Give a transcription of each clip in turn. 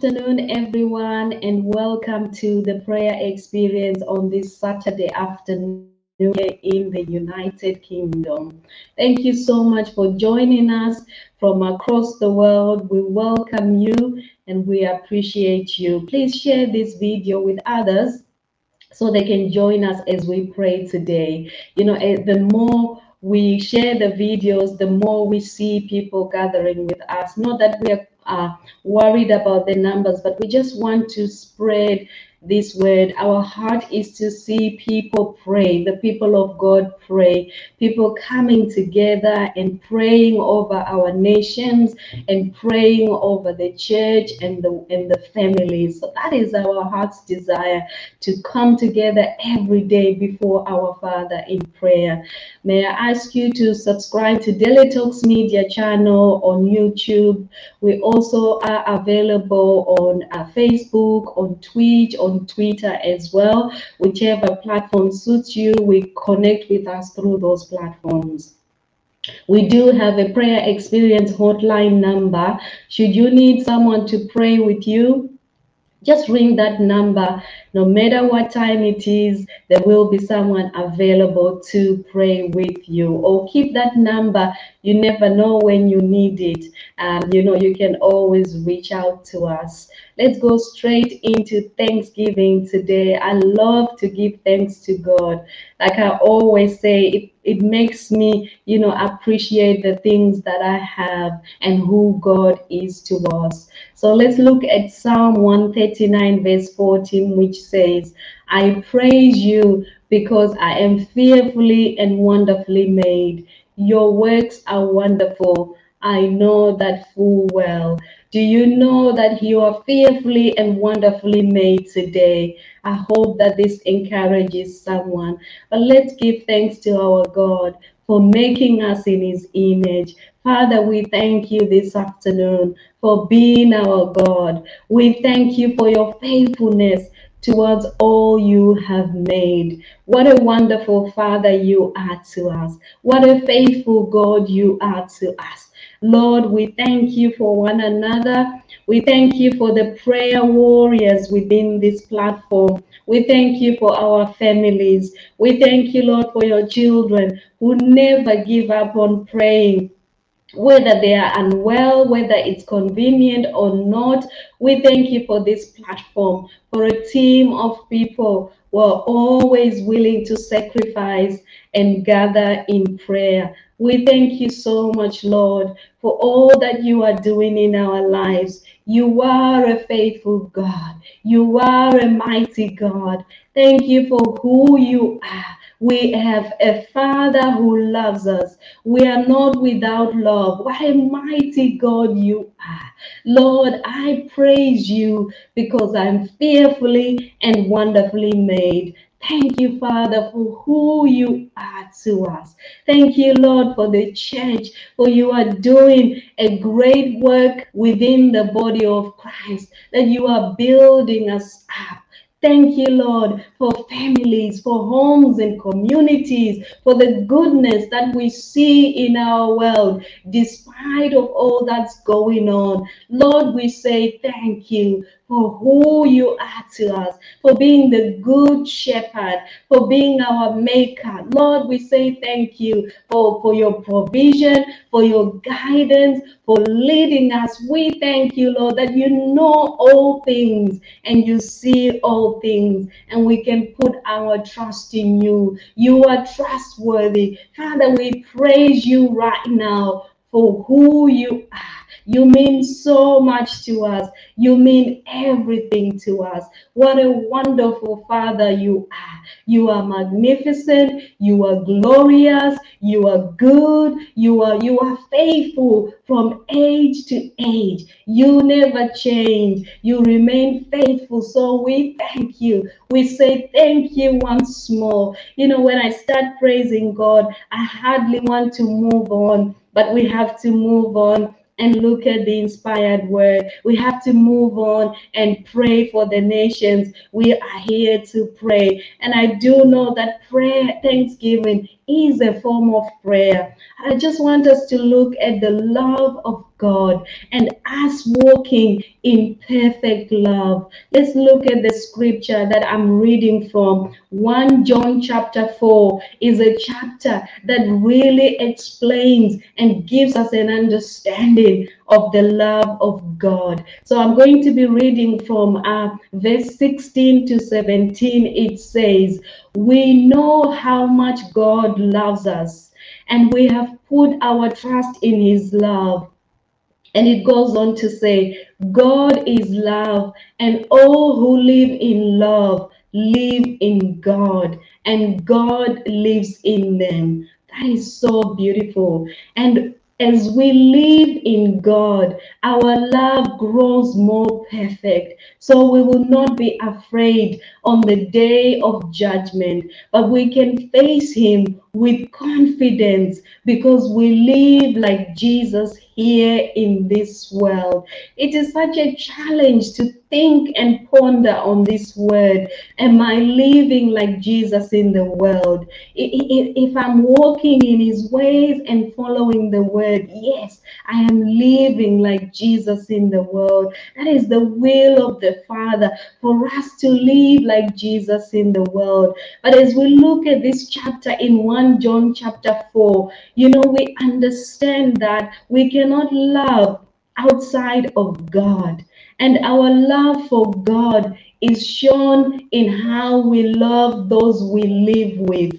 Good afternoon, everyone, and welcome to the prayer experience on this Saturday afternoon in the United Kingdom. Thank you so much for joining us from across the world. We welcome you and we appreciate you. Please share this video with others so they can join us as we pray today. You know, eh, the more we share the videos, the more we see people gathering with us. Not that we are uh, worried about the numbers, but we just want to spread this word. Our heart is to see people pray, the people of God pray, people coming together and praying over our nations and praying over the church and the and the families. So that is our heart's desire to come together every day before our Father in prayer. May I ask you to subscribe to Daily Talks Media channel on YouTube. We also are available on uh, Facebook, on Twitch, on on Twitter as well. Whichever platform suits you, we connect with us through those platforms. We do have a prayer experience hotline number. Should you need someone to pray with you, just ring that number no matter what time it is there will be someone available to pray with you. Or keep that number. You never know when you need it. And you know you can always reach out to us. Let's go straight into thanksgiving today. I love to give thanks to god. Like i always say it, it makes me you know appreciate the things that i have and who god is to us. So let's look at psalm 139 verse 14 which says i praise you because i am fearfully and wonderfully made your works are wonderful I know that full well. Do you know that you are fearfully and wonderfully made today? I hope that this encourages someone. But let's give thanks to our God for making us in his image. Father, we thank you this afternoon for being our God. We thank you for your faithfulness towards all you have made. What a wonderful Father you are to us. What a faithful God you are to us. Lord, we thank you for one another. We thank you for the prayer warriors within this platform. We thank you for our families. We thank you, Lord, for your children who never give up on praying whether they are unwell, whether it's convenient or not. We thank you for this platform, for a team of people who are always willing to sacrifice and gather in prayer. We thank you so much, Lord, for all that you are doing in our lives. You are a faithful God. You are a mighty God. Thank you for who you are. We have a Father who loves us. We are not without love. What a mighty God you are. Lord, I praise you because I'm fearfully and wonderfully made. Thank you, Father, for who you are to us. Thank you, Lord, for the church, for you are doing a great work within the body of Christ, that you are building us up. Thank you, Lord, for families, for homes and communities, for the goodness that we see in our world, despite of all that's going on. Lord, we say thank you for who you are to us, for being the good shepherd, for being our maker. Lord, we say thank you for, for your provision, for your guidance, for leading us. We thank you, Lord, that you know all things and you see all things, and we can put our trust in you. You are trustworthy. Father, we praise you right now for who you are. You mean so much to us. You mean everything to us. What a wonderful Father you are. You are magnificent. You are glorious. You are good. You are you are faithful from age to age. You never change. You remain faithful. So we thank you. We say thank you once more. You know, when I start praising God, I hardly want to move on, but we have to move on and look at the inspired word. We have to move on and pray for the nations. We are here to pray. And I do know that prayer, thanksgiving is a form of prayer. I just want us to look at the love of God and us walking in perfect love. Let's look at the scripture that I'm reading from 1 John chapter 4 is a chapter that really explains and gives us an understanding of the love of God. So I'm going to be reading from uh, verse 16 to 17. It says, We know how much God loves us, and we have put our trust in his love. And it goes on to say, God is love, and all who live in love live in God, and God lives in them. That is so beautiful. And as we live in God, our love grows more perfect. So we will not be afraid on the day of judgment, but we can face Him with confidence because we live like Jesus here in this world. It is such a challenge to think and ponder on this word. Am I living like Jesus in the world? If I'm walking in his ways and following the word, yes, I am living like Jesus in the world. That is the will of the Father for us to live like Jesus in the world. But as we look at this chapter in 1 John chapter 4, you know, we understand that we cannot love outside of God. And our love for God is shown in how we love those we live with.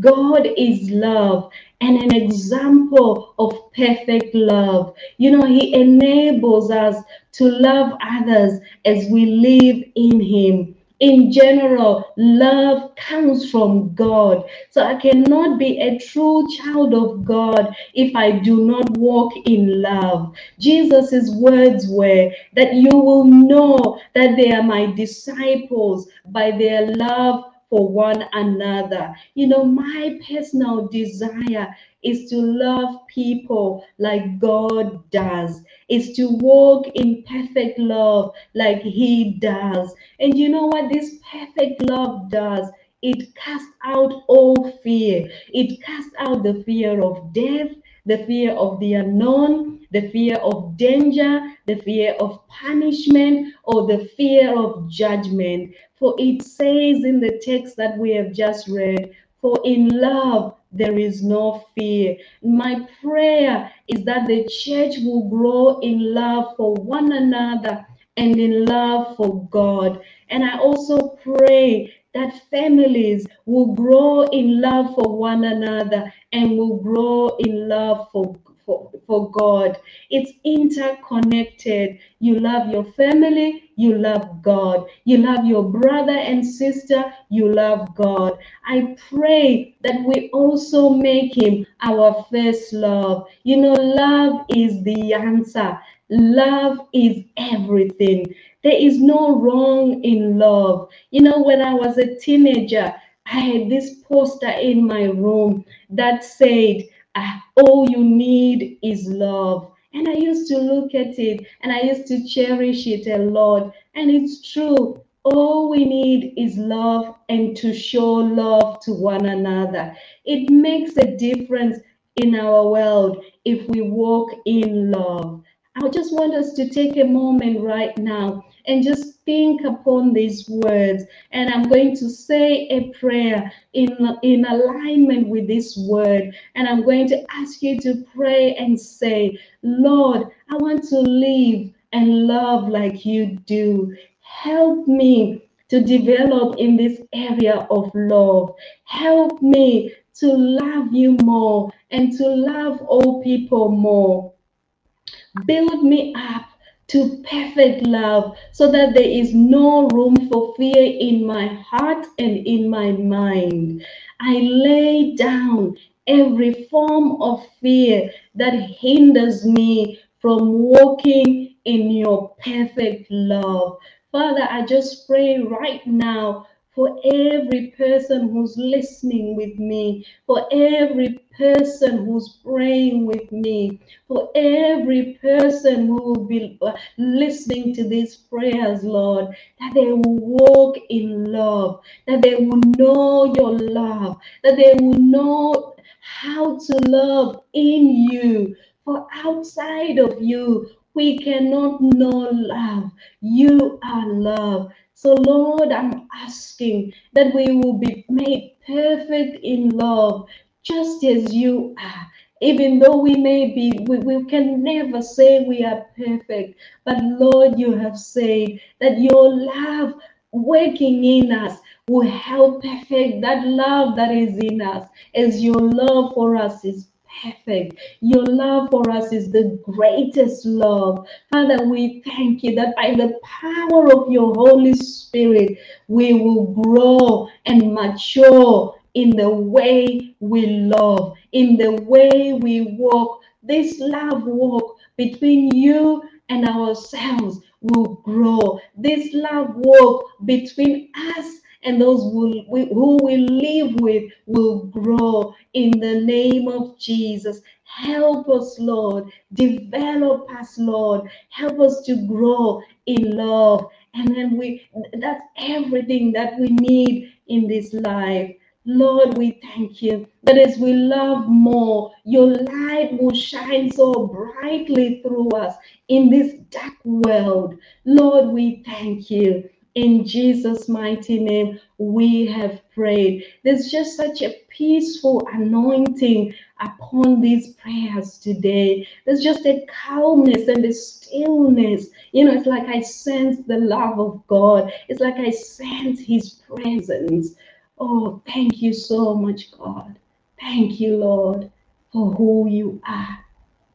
God is love and an example of perfect love. You know, He enables us to love others as we live in Him in general, love comes from God. So I cannot be a true child of God if I do not walk in love. Jesus' words were that you will know that they are my disciples by their love for one another. You know, my personal desire is to love people like God does, is to walk in perfect love like He does. And you know what this perfect love does? It casts out all fear. It casts out the fear of death, the fear of the unknown, the fear of danger, the fear of punishment, or the fear of judgment. For it says in the text that we have just read, for in love there is no fear. My prayer is that the church will grow in love for one another and in love for God. And I also pray that families will grow in love for one another and will grow in love for for, for God. It's interconnected. You love your family, you love God. You love your brother and sister, you love God. I pray that we also make Him our first love. You know, love is the answer. Love is everything. There is no wrong in love. You know, when I was a teenager, I had this poster in my room that said, Ah, all you need is love. And I used to look at it and I used to cherish it a lot. And it's true. All we need is love and to show love to one another. It makes a difference in our world if we walk in love. I just want us to take a moment right now and just think upon these words. And I'm going to say a prayer in, in alignment with this word. And I'm going to ask you to pray and say, Lord, I want to live and love like you do. Help me to develop in this area of love. Help me to love you more and to love all people more. Build me up to perfect love so that there is no room for fear in my heart and in my mind. I lay down every form of fear that hinders me from walking in your perfect love. Father, I just pray right now for every person who's listening with me, for every person who's praying with me, for every person who will be uh, listening to these prayers, Lord, that they will walk in love, that they will know your love, that they will know how to love in you. For outside of you, we cannot know love. You are love. So, Lord, I'm asking that we will be made perfect in love, just as you are. Even though we may be, we, we can never say we are perfect. But Lord, you have said that your love working in us will help perfect that love that is in us, as your love for us is perfect. Your love for us is the greatest love. Father, we thank you that by the power of your Holy Spirit, we will grow and mature in the way we love, in the way we walk. This love walk between you and ourselves will grow. This love walk between us and those who, we live with will grow in the name of Jesus. Help us, Lord. Develop us, Lord. Help us to grow in love. And then we that's everything that we need in this life. Lord, we thank you that as we love more, your light will shine so brightly through us in this dark world. Lord, we thank you. In Jesus' mighty name, we have prayed. There's just such a peaceful anointing upon these prayers today. There's just a calmness and a stillness. You know, it's like I sense the love of God, it's like I sense His presence. Oh, thank you so much, God. Thank you, Lord, for who you are.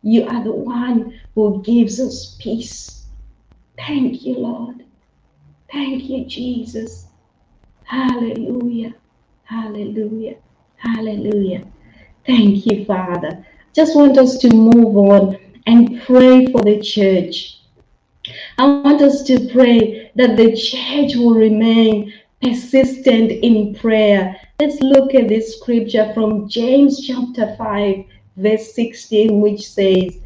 You are the one who gives us peace. Thank you, Lord. Thank you, Jesus. Hallelujah. Hallelujah. Hallelujah. Thank you, Father. Just want us to move on and pray for the church. I want us to pray that the church will remain persistent in prayer. Let's look at this scripture from James chapter 5, verse 16, which says,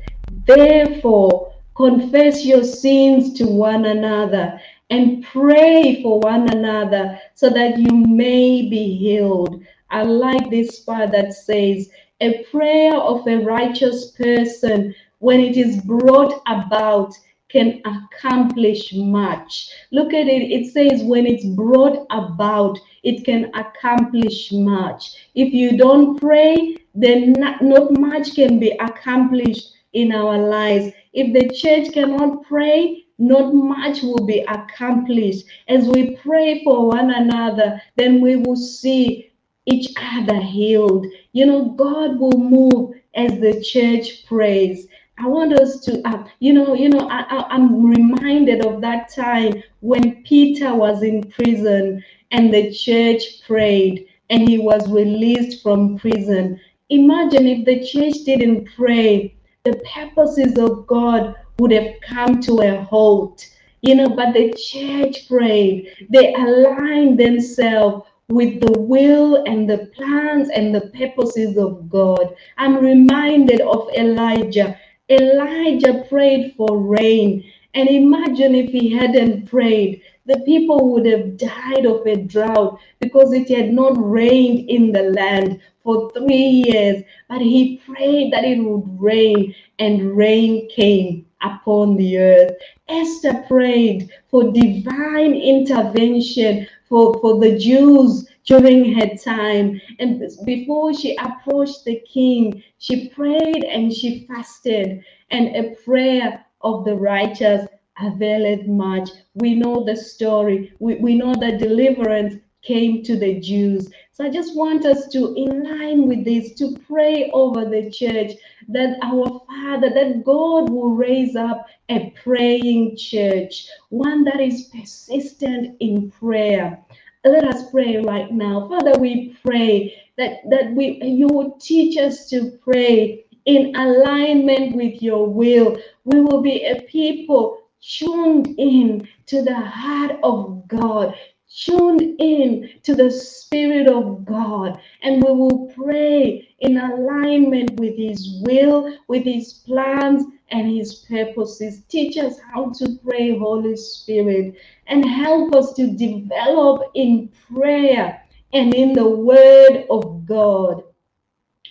Therefore, confess your sins to one another and pray for one another so that you may be healed. I like this part that says, a prayer of a righteous person, when it is brought about, can accomplish much. Look at it. It says when it's brought about, it can accomplish much. If you don't pray, then not, not much can be accomplished in our lives. If the church cannot pray, not much will be accomplished. As we pray for one another, then we will see each other healed. You know, God will move as the church prays. I want us to, uh, you know, you know, I, am reminded of that time when Peter was in prison and the church prayed and he was released from prison. Imagine if the church didn't pray, the purposes of God would have come to a halt. You know, but the church prayed. They aligned themselves with the will and the plans and the purposes of God. I'm reminded of Elijah. Elijah prayed for rain. And imagine if he hadn't prayed, the people would have died of a drought because it had not rained in the land for three years. But he prayed that it would rain, and rain came upon the earth. Esther prayed for divine intervention for, for the Jews during her time. And before she approached the king, she prayed and she fasted. And a prayer of the righteous availeth much. We know the story. We, we know that deliverance came to the Jews. So I just want us to, in line with this, to pray over the church that our Father, that God will raise up a praying church, one that is persistent in prayer. Let us pray right now. Father, we pray that, that we you will teach us to pray in alignment with your will. We will be a people tuned in to the heart of God, tuned in to the Spirit of God, and we will pray in alignment with His will, with His plans, and His purposes. Teach us how to pray, Holy Spirit, and help us to develop in prayer and in the Word of God.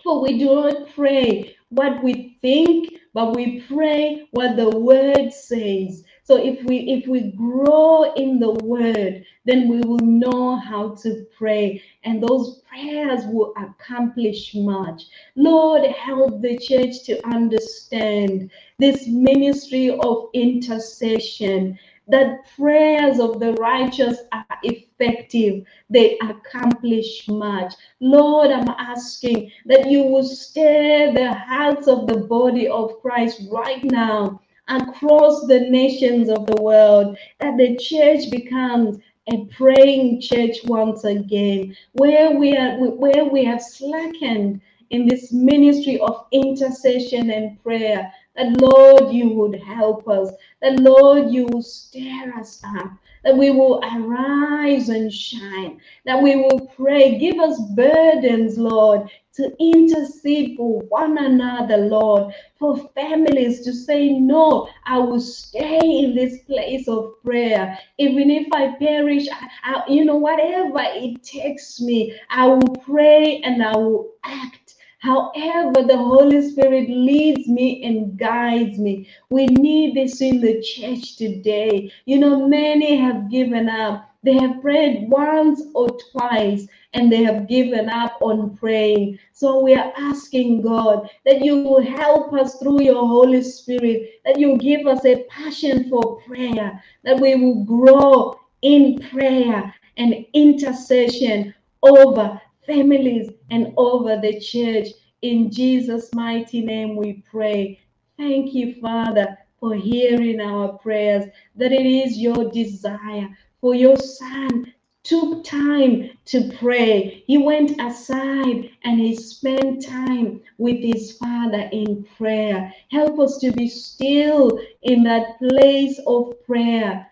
For we do not pray what we think, but we pray what the Word says. So if we if we grow in the word, then we will know how to pray and those prayers will accomplish much. Lord, help the church to understand this ministry of intercession that prayers of the righteous are effective, they accomplish much. Lord, I'm asking that you will stir the hearts of the body of Christ right now across the nations of the world, that the church becomes a praying church once again, where we are where we have slackened in this ministry of intercession and prayer. That Lord, you would help us. That Lord, you will stir us up that we will arise and shine, that we will pray. Give us burdens, Lord, to intercede for one another, Lord, for families to say, No, I will stay in this place of prayer. Even if I perish, I, I, you know, whatever it takes me, I will pray and I will act However, the Holy Spirit leads me and guides me. We need this in the church today. You know, many have given up. They have prayed once or twice and they have given up on praying. So we are asking God that you will help us through your Holy Spirit, that you give us a passion for prayer, that we will grow in prayer and intercession over families, and over the church. In Jesus' mighty name we pray. Thank you, Father, for hearing our prayers, that it is your desire for your Son took time to pray. He went aside and he spent time with his Father in prayer. Help us to be still in that place of prayer.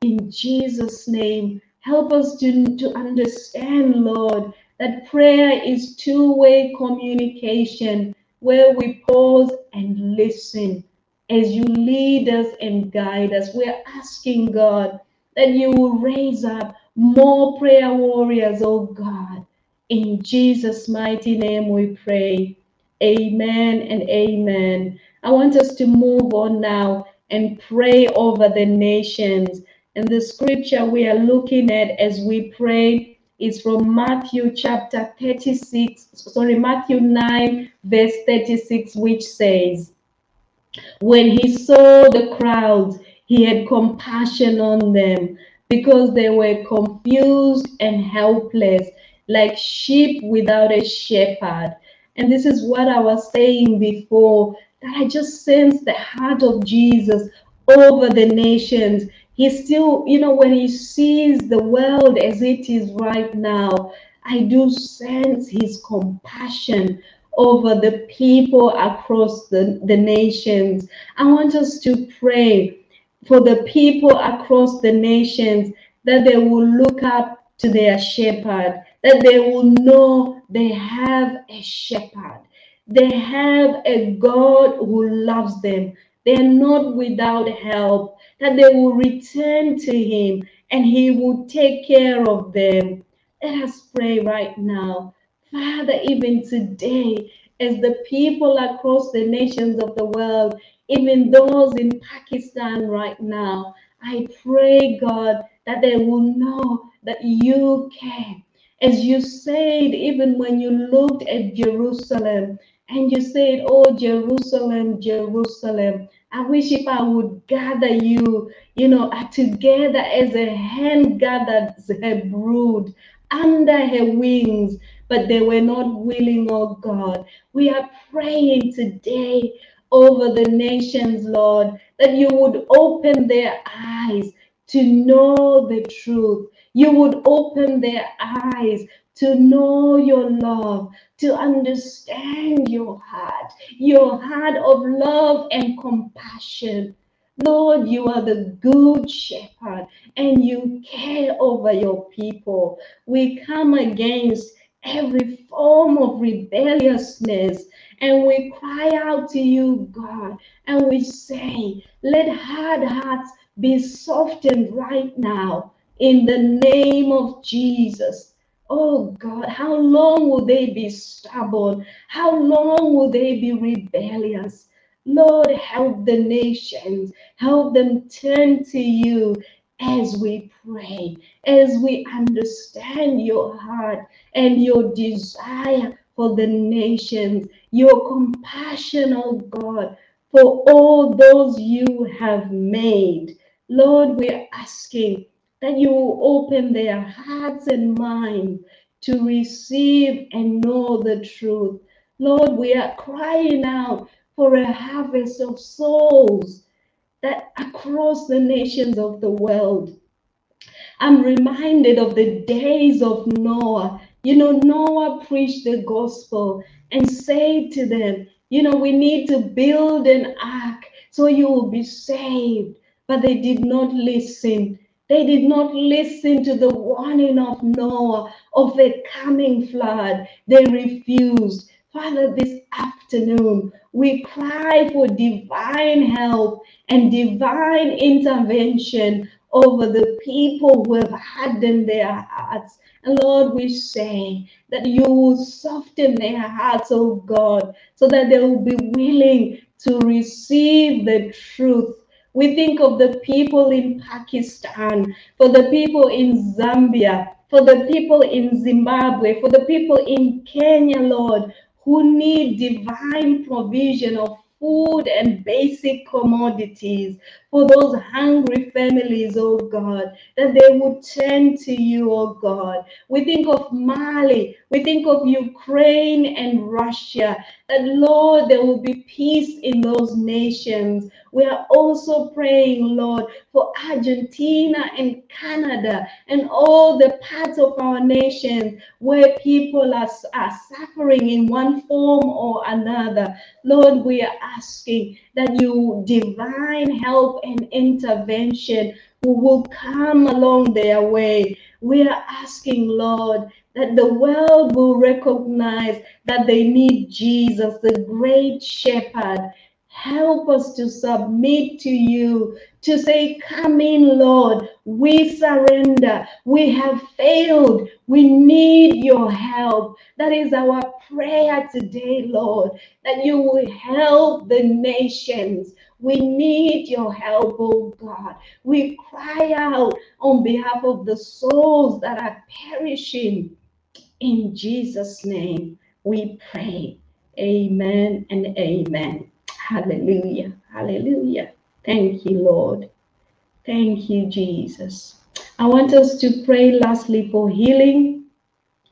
In Jesus' name, help us to, to understand, Lord, that prayer is two-way communication where we pause and listen as you lead us and guide us. We're asking God that you will raise up more prayer warriors, oh God. In Jesus' mighty name we pray. Amen and amen. I want us to move on now and pray over the nations. And the scripture we are looking at as we pray is from Matthew chapter 36, sorry, Matthew 9, verse 36, which says, When he saw the crowds, he had compassion on them because they were confused and helpless, like sheep without a shepherd. And this is what I was saying before that I just sense the heart of Jesus over the nations he still, you know, when he sees the world as it is right now, I do sense his compassion over the people across the, the nations. I want us to pray for the people across the nations that they will look up to their shepherd, that they will know they have a shepherd. They have a God who loves them. They're not without help that they will return to him and he will take care of them. Let us pray right now. Father, even today, as the people across the nations of the world, even those in Pakistan right now, I pray, God, that they will know that you care. As you said, even when you looked at Jerusalem and you said, Oh, Jerusalem, Jerusalem, I wish if I would gather you, you know, together as a hen gathers her brood under her wings, but they were not willing, oh God. We are praying today over the nations, Lord, that you would open their eyes to know the truth. You would open their eyes to know your love, to understand your heart, your heart of love and compassion. Lord, you are the good shepherd and you care over your people. We come against every form of rebelliousness and we cry out to you, God, and we say, let hard hearts be softened right now in the name of Jesus. Oh God, how long will they be stubborn? How long will they be rebellious? Lord, help the nations, help them turn to you as we pray, as we understand your heart and your desire for the nations, your compassion, oh God, for all those you have made. Lord, we're asking that you will open their hearts and minds to receive and know the truth. Lord, we are crying out for a harvest of souls that across the nations of the world. I'm reminded of the days of Noah. You know, Noah preached the gospel and said to them, you know, we need to build an ark so you will be saved. But they did not listen. They did not listen to the warning of Noah of the coming flood. They refused. Father, this afternoon, we cry for divine help and divine intervention over the people who have hardened their hearts. And Lord, we say that you will soften their hearts, oh God, so that they will be willing to receive the truth. We think of the people in Pakistan, for the people in Zambia, for the people in Zimbabwe, for the people in Kenya, Lord, who need divine provision of food and basic commodities for those hungry families, oh God, that they would turn to you, oh God. We think of Mali, we think of Ukraine and Russia, that Lord, there will be peace in those nations. We are also praying, Lord, for Argentina and Canada and all the parts of our nation where people are, are suffering in one form or another. Lord, we are asking that you divine help and intervention who will come along their way. We are asking, Lord, that the world will recognize that they need Jesus, the great shepherd. Help us to submit to you, to say, Come in, Lord. We surrender. We have failed. We need your help. That is our prayer today, Lord, that you will help the nations. We need your help, oh God. We cry out on behalf of the souls that are perishing. In Jesus' name, we pray. Amen and amen. Hallelujah. Hallelujah. Thank you, Lord. Thank you, Jesus. I want us to pray lastly for healing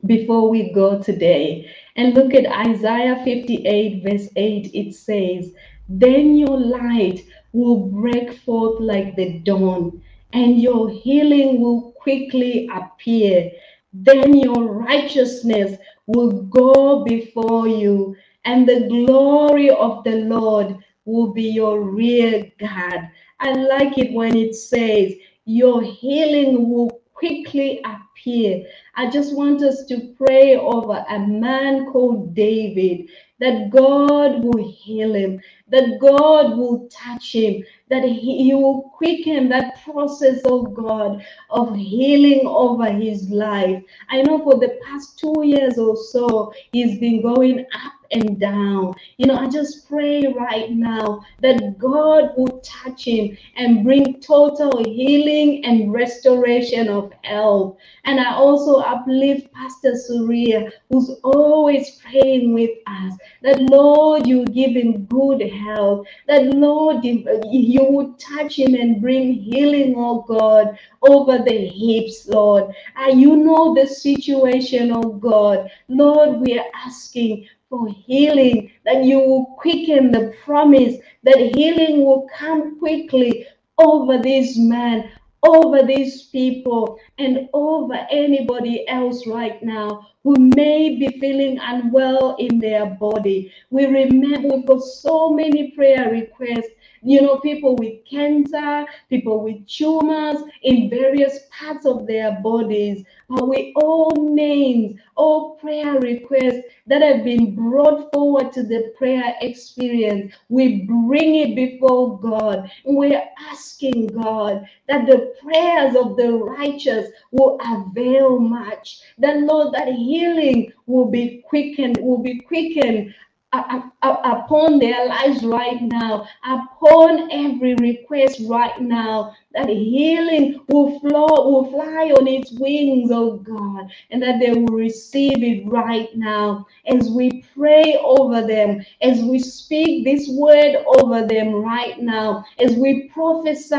before we go today. And look at Isaiah 58, verse 8. It says, Then your light will break forth like the dawn, and your healing will quickly appear. Then your righteousness will go before you, and the glory of the Lord will be your rear guard. I like it when it says, Your healing will quickly appear. I just want us to pray over a man called David that God will heal him, that God will touch him, that he, he will quicken that process of God of healing over his life. I know for the past two years or so, he's been going up and down. You know, I just pray right now that God will touch him and bring total healing and restoration of health. And I also uplift Pastor Surya, who's always praying with us, that Lord, you give him good health, that Lord, you would touch him and bring healing, oh God, over the hips, Lord. And you know the situation, oh God. Lord, we are asking for healing, that you will quicken the promise that healing will come quickly over this man, over these people, and over anybody else right now who may be feeling unwell in their body. We remember we've got so many prayer requests you know, people with cancer, people with tumors in various parts of their bodies. But we all names, all prayer requests that have been brought forward to the prayer experience, we bring it before God. We're asking God that the prayers of the righteous will avail much. That Lord, that healing will be quickened, will be quickened upon their lives right now, upon every request right now, that healing will flow, will fly on its wings, oh God, and that they will receive it right now as we pray over them, as we speak this word over them right now, as we prophesy,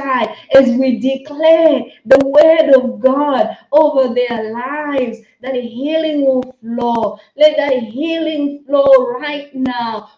as we declare the word of God over their lives, that healing will flow. Let that healing flow right now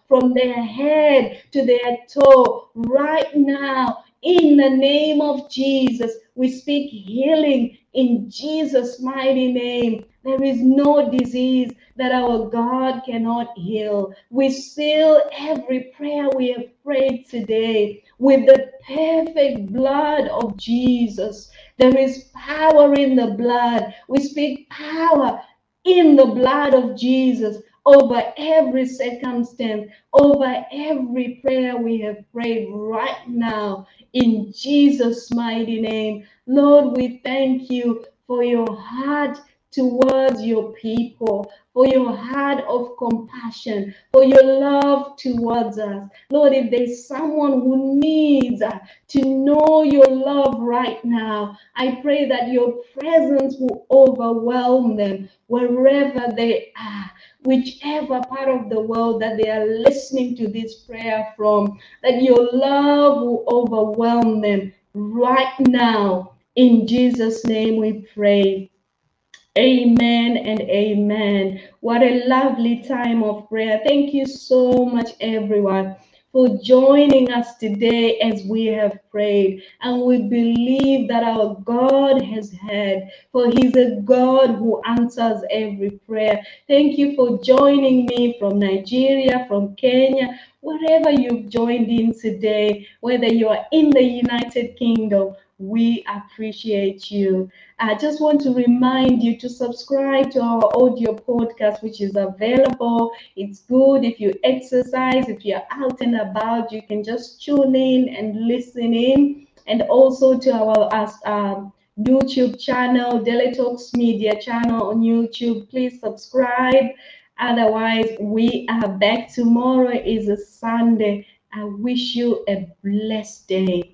from their head to their toe, right now in the name of Jesus, we speak healing in Jesus' mighty name. There is no disease that our God cannot heal. We seal every prayer we have prayed today with the perfect blood of Jesus. There is power in the blood. We speak power in the blood of Jesus over every circumstance, over every prayer we have prayed right now in Jesus' mighty name. Lord, we thank you for your heart towards your people, for your heart of compassion, for your love towards us. Lord, if there's someone who needs to know your love right now, I pray that your presence will overwhelm them wherever they are whichever part of the world that they are listening to this prayer from, that your love will overwhelm them right now. In Jesus' name we pray. Amen and amen. What a lovely time of prayer. Thank you so much, everyone for joining us today as we have prayed. And we believe that our God has heard, for He's a God who answers every prayer. Thank you for joining me from Nigeria, from Kenya, wherever you've joined in today, whether you are in the United Kingdom we appreciate you. I just want to remind you to subscribe to our audio podcast, which is available. It's good if you exercise, if you're out and about, you can just tune in and listen in. And also to our um, YouTube channel, Daily Talks Media channel on YouTube. Please subscribe. Otherwise, we are back tomorrow. is a Sunday. I wish you a blessed day.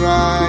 Friend.